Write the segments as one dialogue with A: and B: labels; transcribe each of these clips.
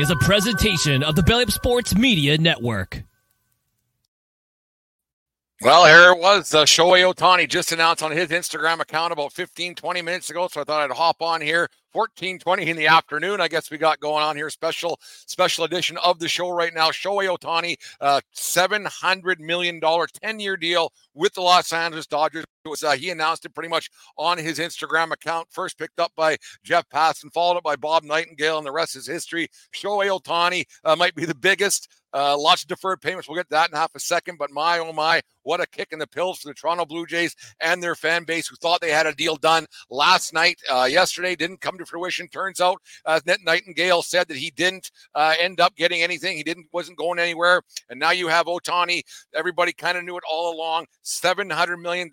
A: is a presentation of the Belly Up Sports Media Network.
B: Well, here it was. Uh, Shohei Ohtani just announced on his Instagram account about 15, 20 minutes ago. So I thought I'd hop on here. 14, 20 in the afternoon. I guess we got going on here. Special, special edition of the show right now. Shohei Ohtani, uh, $700 million 10 year deal with the Los Angeles Dodgers. It was, uh, he announced it pretty much on his Instagram account. First picked up by Jeff Passan, followed up by Bob Nightingale, and the rest is history. Shohei Ohtani uh, might be the biggest uh, lots of deferred payments. We'll get that in half a second. But my, oh my, what a kick in the pills for the Toronto Blue Jays and their fan base who thought they had a deal done last night. Uh, yesterday didn't come to fruition. Turns out, uh, Nightingale said that he didn't uh, end up getting anything. He didn't, wasn't going anywhere. And now you have Ohtani. Everybody kind of knew it all along. 700 million,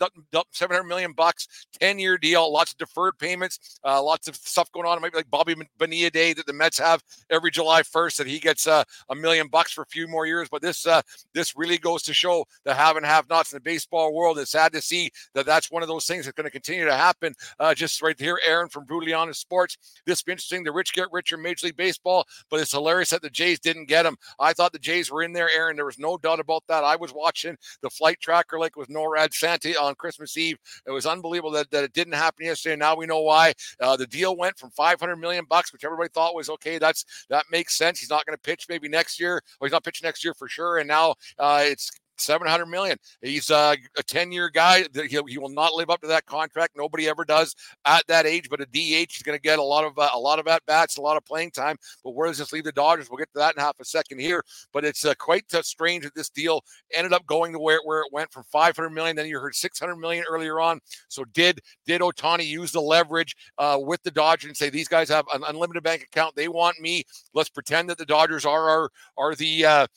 B: 700 million bucks, 10 year deal, lots of deferred payments, uh, lots of stuff going on. It might be like Bobby Bonilla Day that the Mets have every July 1st that he gets uh, a million bucks for a few more years. But this uh, this really goes to show the have and have nots in the baseball world. It's sad to see that that's one of those things that's going to continue to happen. Uh, just right here, Aaron from Brutally Honest Sports. This be interesting. The rich get richer, Major League Baseball, but it's hilarious that the Jays didn't get him. I thought the Jays were in there, Aaron. There was no doubt about that. I was watching the flight tracker like with NORAD Santa on Christmas Eve. It was unbelievable that, that it didn't happen yesterday. Now we know why. Uh, the deal went from 500 million bucks, which everybody thought was okay. That's that makes sense. He's not going to pitch maybe next year, or he's not pitching next year for sure. And now uh, it's 700 million. He's uh, a 10 year guy. He, he will not live up to that contract. Nobody ever does at that age. But a DH is going to get a lot of uh, a lot of at bats, a lot of playing time. But where does this leave the Dodgers? We'll get to that in half a second here. But it's uh, quite strange that this deal ended up going to where, where it went from 500 million. Then you heard 600 million earlier on. So did did Ohtani use the leverage uh, with the Dodgers and say these guys have an unlimited bank account? They want me. Let's pretend that the Dodgers are are are the uh,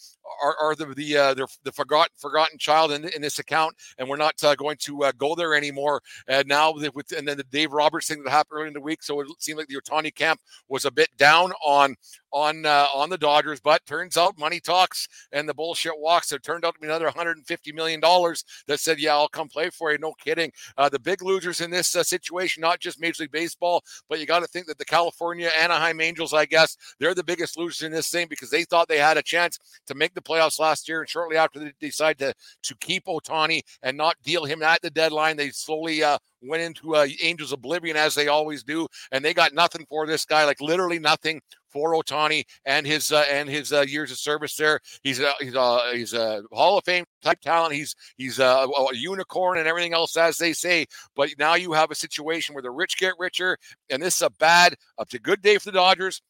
B: are, are the the uh, the forgotten forgotten child in, in this account, and we're not uh, going to uh, go there anymore. And now with and then the Dave Roberts thing that happened early in the week, so it seemed like the Ohtani camp was a bit down on on uh, on the Dodgers, but turns out money talks and the bullshit walks. It turned out to be another 150 million dollars that said, "Yeah, I'll come play for you." No kidding. Uh, the big losers in this uh, situation, not just Major League Baseball, but you got to think that the California Anaheim Angels, I guess, they're the biggest losers in this thing because they thought they had a chance to make the playoffs last year, and shortly after they decide to to keep Ohtani and not deal him at the deadline, they slowly uh, went into uh, Angels oblivion as they always do, and they got nothing for this guy, like literally nothing for Ohtani and his uh, and his uh, years of service there. He's a, he's a, he's a Hall of Fame type talent. He's he's a, a, unicorn and everything else, as they say. But now you have a situation where the rich get richer, and this is a bad, up to good day for the Dodgers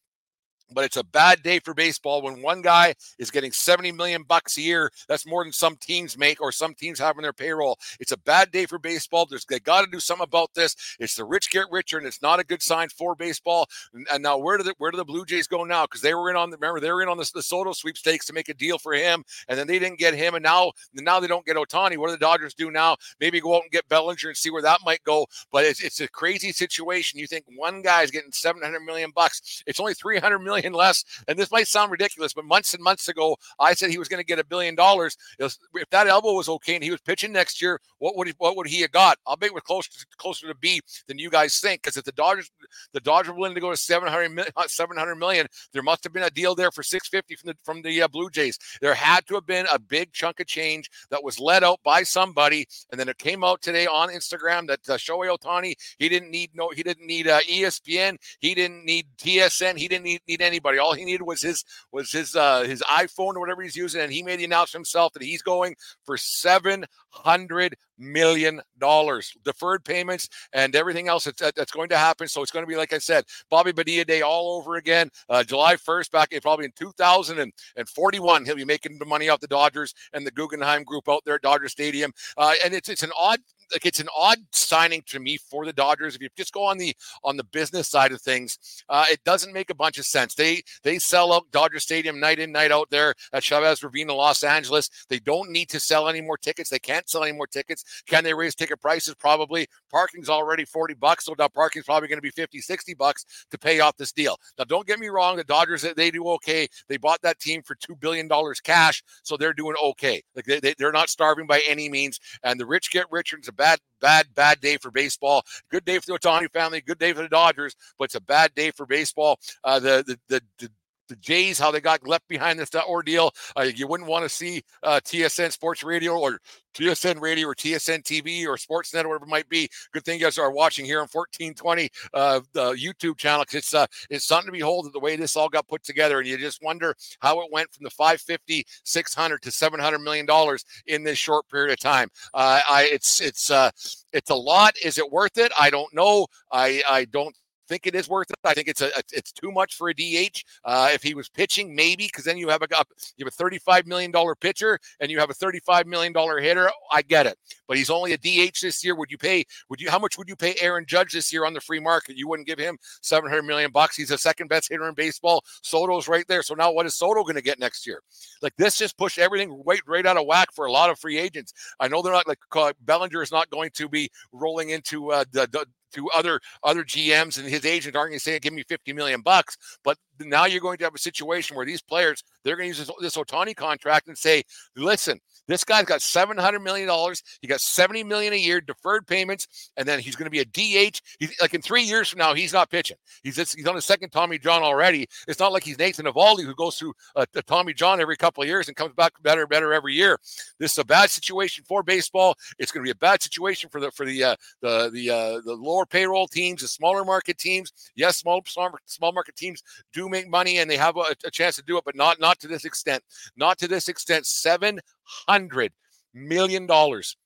B: but it's a bad day for baseball when one guy is getting 70 million bucks a year. That's more than some teams make or some teams have in their payroll. It's a bad day for baseball. There's they got to do something about this. It's the rich get richer and it's not a good sign for baseball. And, now where do the where do the blue jays go now? Because they were in on the remember they were in on the, the soto sweepstakes to make a deal for him and then they didn't get him and now now they don't get Ohtani what do the dodgers do now? Maybe go out and get bellinger and see where that might go. But it's, it's a crazy situation. You think one guy's getting 700 million bucks. It's only 300 million million less. And this might sound ridiculous, but months and months ago, I said he was going to get a billion dollars. If that elbow was okay and he was pitching next year, what would he, what would he have got? I'll bet we're closer closer to B than you guys think. Because if the Dodgers the Dodgers were willing to go to 700 million, 700 million, there must have been a deal there for 650 from the from the uh, Blue Jays. There had to have been a big chunk of change that was let out by somebody, and then it came out today on Instagram that uh, Shohei Ohtani he didn't need no he didn't need uh, ESPN, he didn't need TSN, he didn't need, need anybody. All he needed was his was his uh, his iPhone or whatever he's using, and he made the announcement himself that he's going for seven hundred million dollars deferred payments and everything else that's, that's going to happen. So it's going to be like I said, Bobby Bonilla Day all over again. Uh, July first, back in probably in 2041, he'll be making the money off the Dodgers and the Guggenheim Group out there at Dodger Stadium. Uh, and it's it's an odd like it's an odd signing to me for the Dodgers. If you just go on the on the business side of things, uh, it doesn't make a bunch of sense. They they sell out Dodger Stadium night in night out there at Chavez Ravine, in Los Angeles. They don't need to sell any more tickets. They can't sell any more tickets. Can they raise ticket prices? Probably. Parking's already 40 bucks, so now parking's probably going to be 50, 60 bucks to pay off this deal. Now, don't get me wrong, the Dodgers they do okay. They bought that team for two billion dollars cash, so they're doing okay. Like they, they, they're not starving by any means. And the rich get richer. It's a bad, bad, bad day for baseball. Good day for the Ohtani family. Good day for the Dodgers, but it's a bad day for baseball. Uh, the, the the the the Jays, how they got left behind this ordeal. Uh, you wouldn't want to see uh, TSN Sports Radio or TSN Radio or TSN TV or Sportsnet or whatever it might be. Good thing you guys are watching here on 1420 uh, the YouTube channel because it's uh, it's something to behold the way this all got put together, and you just wonder how it went from the 550, 600 to 700 million dollars in this short period of time. Uh, I it's it's uh, it's a lot. Is it worth it? I don't know. I I don't think it is worth it. I think it's a it's too much for a DH. Uh, if he was pitching, maybe because then you have a you have a thirty five million dollar pitcher and you have a thirty five million dollar hitter. I get it, but he's only a DH this year. Would you pay? Would you? How much would you pay Aaron Judge this year on the free market? You wouldn't give him seven hundred million bucks. He's the second best hitter in baseball. Soto's right there. So now what is Soto going to get next year? Like this just pushed everything right right out of whack for a lot of free agents. I know they're not like Bellinger is not going to be rolling into uh, the, the to other other GMs and his agent aren't going to say, "Give me 50 million bucks." But now you're going to have a situation where these players they're going to use this, this Ohtani contract and say, "Listen, this guy's got 700 million dollars. He got 70 million a year deferred payments, and then he's going to be a DH. He's like in three years from now, he's not pitching. He's just, he's on a second Tommy John already. It's not like he's Nathan Eovaldi who goes through a, a Tommy John every couple of years and comes back better and better every year. This is a bad situation for baseball. It's going to be a bad situation for the for the uh, the the uh, the lower payroll teams, the smaller market teams. Yes, small small market teams do make money and they have a, a chance to do it, but not not to this extent. Not to this extent. Seven hundred million dollars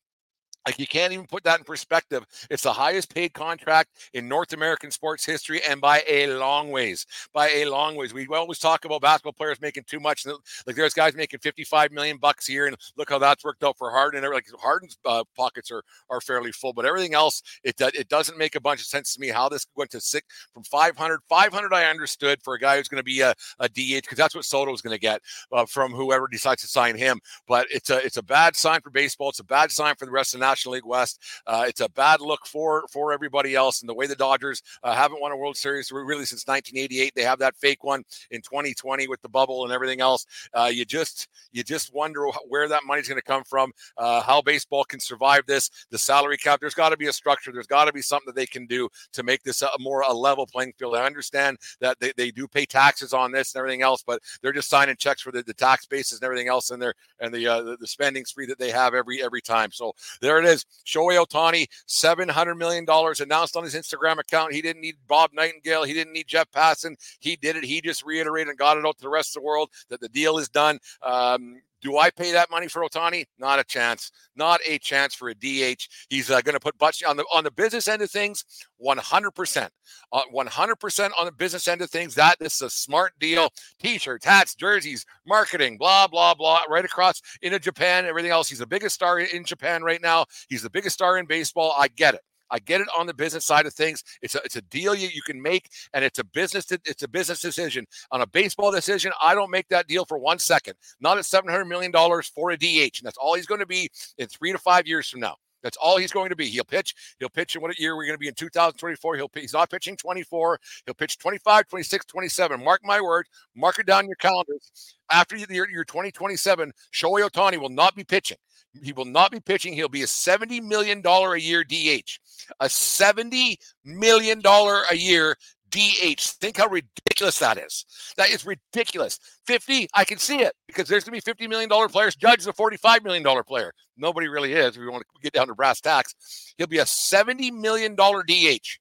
B: like you can't even put that in perspective. It's the highest paid contract in North American sports history, and by a long ways. By a long ways. We always talk about basketball players making too much. Like there's guys making 55 million bucks a year, and look how that's worked out for Harden. And like Harden's uh, pockets are are fairly full, but everything else it it doesn't make a bunch of sense to me how this went to six from 500. 500 I understood for a guy who's going to be a, a DH because that's what Soto's going to get uh, from whoever decides to sign him. But it's a it's a bad sign for baseball. It's a bad sign for the rest of the National League West. Uh, it's a bad look for for everybody else. And the way the Dodgers uh, haven't won a World Series really since 1988, they have that fake one in 2020 with the bubble and everything else. Uh, you just you just wonder where that money's going to come from, uh, how baseball can survive this. The salary cap. There's got to be a structure. There's got to be something that they can do to make this a more a level playing field. I understand that they, they do pay taxes on this and everything else, but they're just signing checks for the, the tax bases and everything else in there and the, uh, the the spending spree that they have every every time. So there it is. Shohei Ohtani, $700 million announced on his Instagram account. He didn't need Bob Nightingale. He didn't need Jeff Passan. He did it. He just reiterated and got it out to the rest of the world that the deal is done. Um, do I pay that money for Ohtani? Not a chance. Not a chance for a DH. He's uh, going to put Butch on the on the business end of things. One hundred percent. Uh, one hundred percent on the business end of things. That this is a smart deal. T-shirts, hats, jerseys, marketing, blah blah blah. Right across into Japan, everything else. He's the biggest star in Japan right now. He's the biggest star in baseball. I get it. I get it on the business side of things. It's a, it's a deal you, you can make, and it's a business it's a business decision. On a baseball decision, I don't make that deal for one second. Not at seven hundred million dollars for a DH, and that's all he's going to be in three to five years from now. That's all he's going to be. He'll pitch. He'll pitch in what year we're going to be in 2024. He'll he's not pitching 24. He'll pitch 25, 26, 27. Mark my words. Mark it down your calendars. After the year, year 2027, Shohei Ohtani will not be pitching. He will not be pitching. He'll be a $70 million a year DH. A $70 million a year DH. Think how ridiculous that is. That is ridiculous. 50, I can see it because there's going to be $50 million players. Judge is a $45 million player. Nobody really is. We want to get down to brass tacks, he'll be a $70 million DH.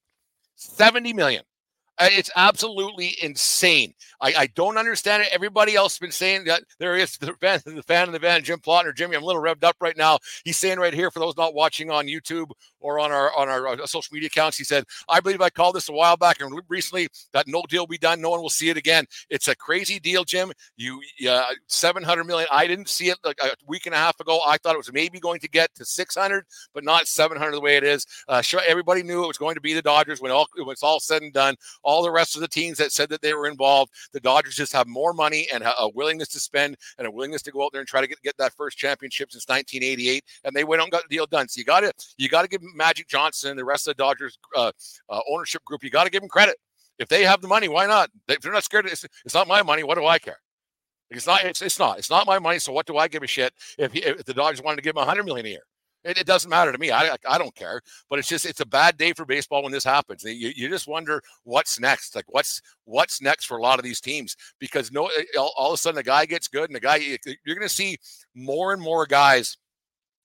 B: 70 million. Uh, it's absolutely insane. I, I, don't understand it. Everybody else has been saying that there is the fan, the fan of the van, Jim Plotner. Jimmy, I'm a little revved up right now. He's saying right here for those not watching on YouTube or on our on our uh, social media accounts, he said, "I believe I called this a while back and recently that no deal will be done. No one will see it again. It's a crazy deal, Jim. You uh, 700 million. I didn't see it like a week and a half ago. I thought it was maybe going to get to 600, but not 700 the way it is. Uh, sure, everybody knew it was going to be the Dodgers when all when it's all said and done all the rest of the teams that said that they were involved. The Dodgers just have more money and a willingness to spend and a willingness to go out there and try to get, get that first championship since 1988. And they went on got the deal done. So you got to you got to give Magic Johnson and the rest of the Dodgers uh, uh, ownership group. You got to give them credit. If they have the money, why not? If they're not scared, it's, it's not my money. What do I care? It's not. It's, it's not. It's not my money. So what do I give a shit if, he, if the Dodgers wanted to give him 100 million a year? It, it, doesn't matter to me. I, I don't care. But it's just it's a bad day for baseball when this happens. You, you just wonder what's next. Like what's what's next for a lot of these teams because no eh, all, all of a sudden the guy gets good and the guy eh, you're going to see more and more guys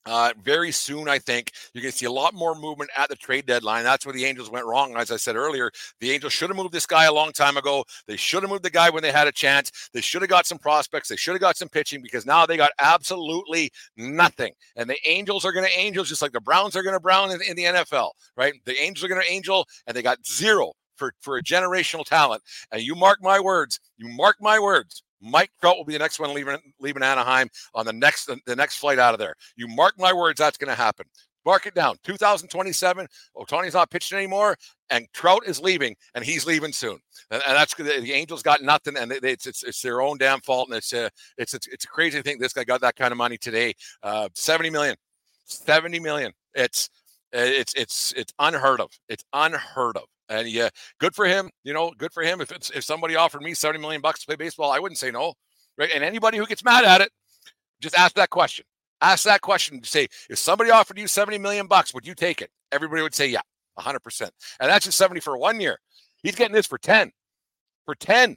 B: uh, very soon, I think you're going to see a lot more movement at the trade deadline. That's where the Angels went wrong. As I said earlier, the Angels should have moved this guy a long time ago. They should have moved the guy when they had a chance. They should have got some prospects. They should have got some pitching because now they got absolutely nothing. And the Angels are going to Angels just like the Browns are going to Brown in, in the NFL, right? The Angels are going to Angel, and they got zero for for a generational talent. And you mark my words. You mark my words. Mike Trout will be the next one leaving leaving Anaheim on the next the next flight out of there. You mark my words, that's going to happen. Mark it down. 2027. Ohtani's not pitching anymore, and Trout is leaving, and he's leaving soon. And, and that's the, the Angels got nothing, and they, it's, it's it's their own damn fault. And it's a it's a, it's a crazy thing. This guy got that kind of money today. Uh, 70 million. 70 million. It's it's it's it's unheard of. It's unheard of. And yeah, good for him. You know, good for him. If it's if somebody offered me 70 million bucks to play baseball, I wouldn't say no. Right. And anybody who gets mad at it, just ask that question. Ask that question. To say, if somebody offered you 70 million bucks, would you take it? Everybody would say, yeah, 100%. And that's just 70 for one year. He's getting this for 10. For 10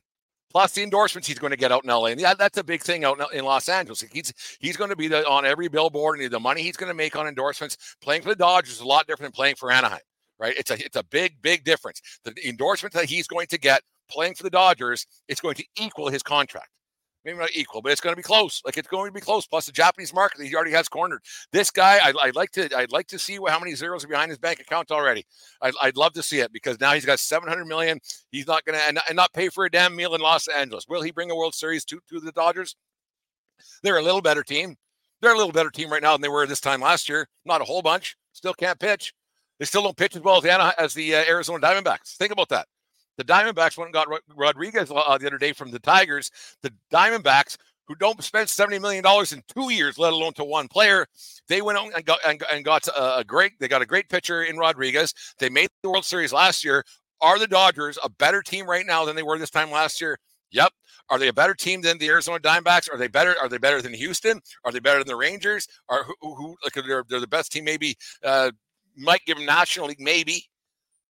B: plus the endorsements he's going to get out in LA. And yeah, that's a big thing out in Los Angeles. He's he's going to be the, on every billboard, and the money he's going to make on endorsements. Playing for the Dodgers is a lot different than playing for Anaheim right? It's a it's a big big difference. The endorsement that he's going to get playing for the Dodgers, it's going to equal his contract. Maybe not equal, but it's going to be close. Like it's going to be close. Plus the Japanese market he already has cornered. This guy, I, would like to, I'd like to see how many zeros are behind his bank account already. I'd, I'd love to see it because now he's got 700 million. He's not going to and, and not pay for a damn meal in Los Angeles. Will he bring a World Series to to the Dodgers? They're a little better team. They're a little better team right now than they were this time last year. Not a whole bunch. Still can't pitch. They still don't pitch as well as the, as the uh, Arizona Diamondbacks. Think about that. The Diamondbacks went and got Rodriguez uh, the other day from the Tigers. The Diamondbacks, who don't spend $70 million in two years, let alone to one player, they went out and got, and, and got a, great, they got a great pitcher in Rodriguez. They made the World Series last year. Are the Dodgers a better team right now than they were this time last year? Yep. Are they a better team than the Arizona Diamondbacks? Are they better? Are they better than Houston? Are they better than the Rangers? Are who, who like they're, they're the best team maybe uh, might give him National League, maybe,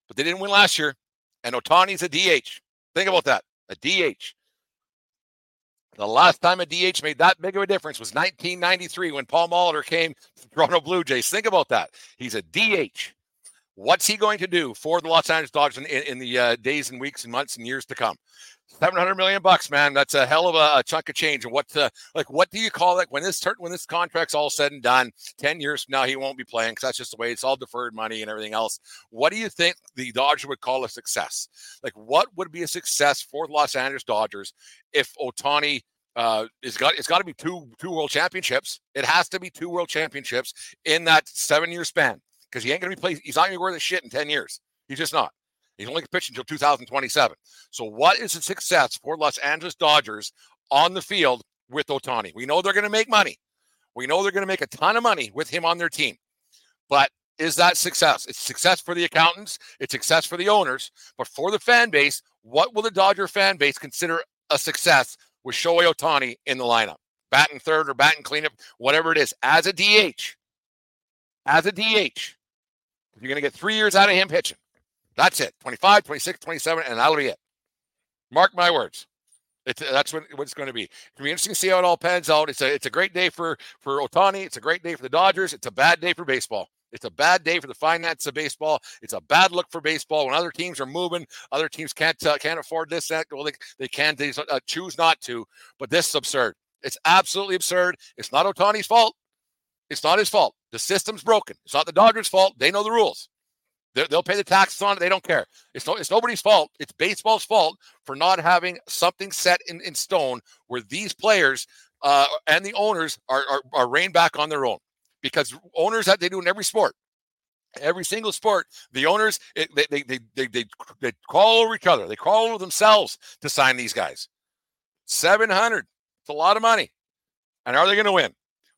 B: but they didn't win last year. And Ohtani's a DH. Think about that a DH. The last time a DH made that big of a difference was 1993 when Paul Molitor came to Toronto Blue Jays. Think about that. He's a DH. What's he going to do for the Los Angeles Dodgers in, in, in the uh, days and weeks and months and years to come? 700 million bucks, man. That's a hell of a, a chunk of change. And what, uh, like, what do you call it when this when this contract's all said and done? 10 years from now, he won't be playing because that's just the way it's all deferred money and everything else. What do you think the Dodgers would call a success? Like, what would be a success for the Los Angeles Dodgers if Ohtani uh, it's got it's got to be two two world championships. It has to be two world championships in that seven year span because he ain't gonna be playing. He's not gonna be worth a shit in ten years. He's just not. He's only pitching until 2027. So, what is the success for Los Angeles Dodgers on the field with Ohtani? We know they're going to make money. We know they're going to make a ton of money with him on their team. But is that success? It's success for the accountants, it's success for the owners. But for the fan base, what will the Dodger fan base consider a success with Shohei Ohtani in the lineup? Batting third or batting cleanup, whatever it is, as a DH. As a DH. You're going to get three years out of him pitching. That's it. 25, 26, 27, and that'll be it. Mark my words. It's, that's what, what it's going to be. It'll be interesting to see how it all pans out. It's a it's a great day for for Ohtani. It's a great day for the Dodgers. It's a bad day for baseball. It's a bad day for the finance of baseball. It's a bad look for baseball when other teams are moving. Other teams can't uh, can't afford this. That well, they, they can they uh, choose not to. But this is absurd. It's absolutely absurd. It's not Ohtani's fault. It's not his fault. The system's broken. It's not the Dodgers' fault. They know the rules they will pay the taxes on it. They don't care. It's, no, it's nobody's fault. It's baseball's fault for not having something set in, in stone where these players uh, and the owners are, are, are reined back on their own. Because owners that they do in every sport, every single sport, the owners it, they, they, they, they, they, they crawl over each other. They call over themselves to sign these guys. 700. It's a lot of money. And are they going to win?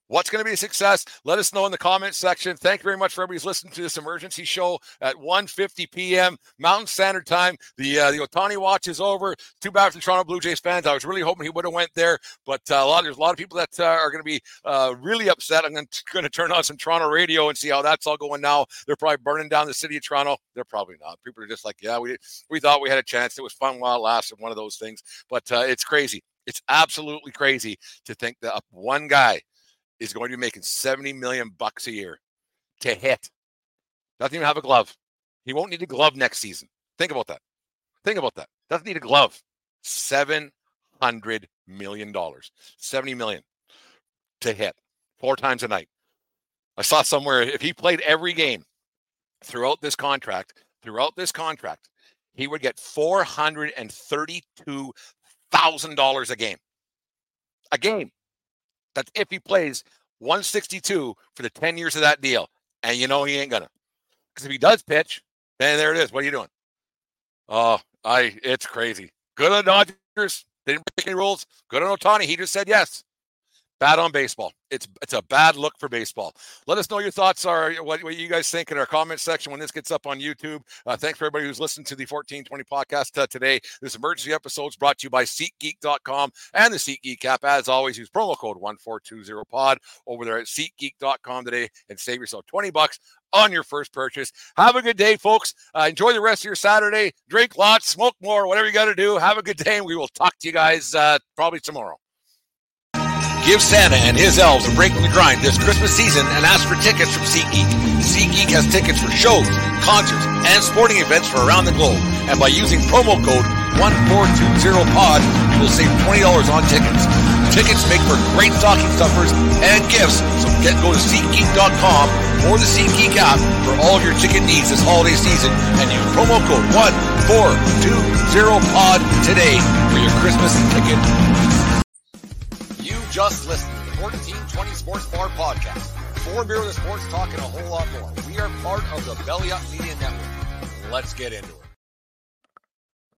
B: What's going to be a success? Let us know in the comments section. Thank you very much for everybody's listening to this emergency show at 1.50 p.m. Mountain Standard Time. The uh, the Ohtani watch is over. Too bad for Toronto Blue Jays fans. I was really hoping he would have went there, but uh, a lot there's a lot of people that uh, are going to be uh, really upset. I'm going to turn on some Toronto radio and see how that's all going now. They're probably burning down the city of Toronto. They're probably not. People are just like, yeah, we we thought we had a chance. It was fun while it lasted. One of those things, but uh, it's crazy. It's absolutely crazy to think that one guy is going to be making 70 million bucks a year to hit. Doesn't even have a glove. He won't need a glove next season. Think about that. Think about that. Doesn't need a glove. $700 million. 70 million to hit four times a night. I saw somewhere if he played every game throughout this contract, throughout this contract, he would get $432,000 a game. A game. That's if he plays 162 for the 10 years of that deal. And you know he ain't gonna. Because if he does pitch, then there it is. What are you doing? Oh, I it's crazy. Good on Dodgers. They didn't break any rules. Good on Ohtani. He just said yes. Bad on baseball. It's it's a bad look for baseball. Let us know your thoughts are what, what you guys think in our comment section when this gets up on YouTube. Uh, thanks for everybody who's listened to the 1420 podcast uh, today. This emergency episode is brought to you by SeatGeek.com and the SeatGeek app. As always, use promo code 1420pod over there at SeatGeek.com today and save yourself 20 bucks on your first purchase. Have a good day, folks. Uh, enjoy the rest of your Saturday. Drink lots, smoke more, whatever you got to do. Have a good day, and we will talk to you guys uh, probably tomorrow. Give Santa and his elves a break from the grind this Christmas season and ask for tickets from SeatGeek. SeatGeek has tickets for shows, concerts, and sporting events from around the globe. And by using promo code 1420POD, you will save $20 on tickets. Tickets make for great stocking stuffers and gifts, so get go to SeatGeek.com or the SeatGeek app for all of your ticket needs this holiday season and use promo code 1420POD today for your Christmas ticket just listened to the 1420 Sports Bar Podcast. Four beer with sports talk and a whole lot more. We are part of the Belly Up Media Network. Let's get into it.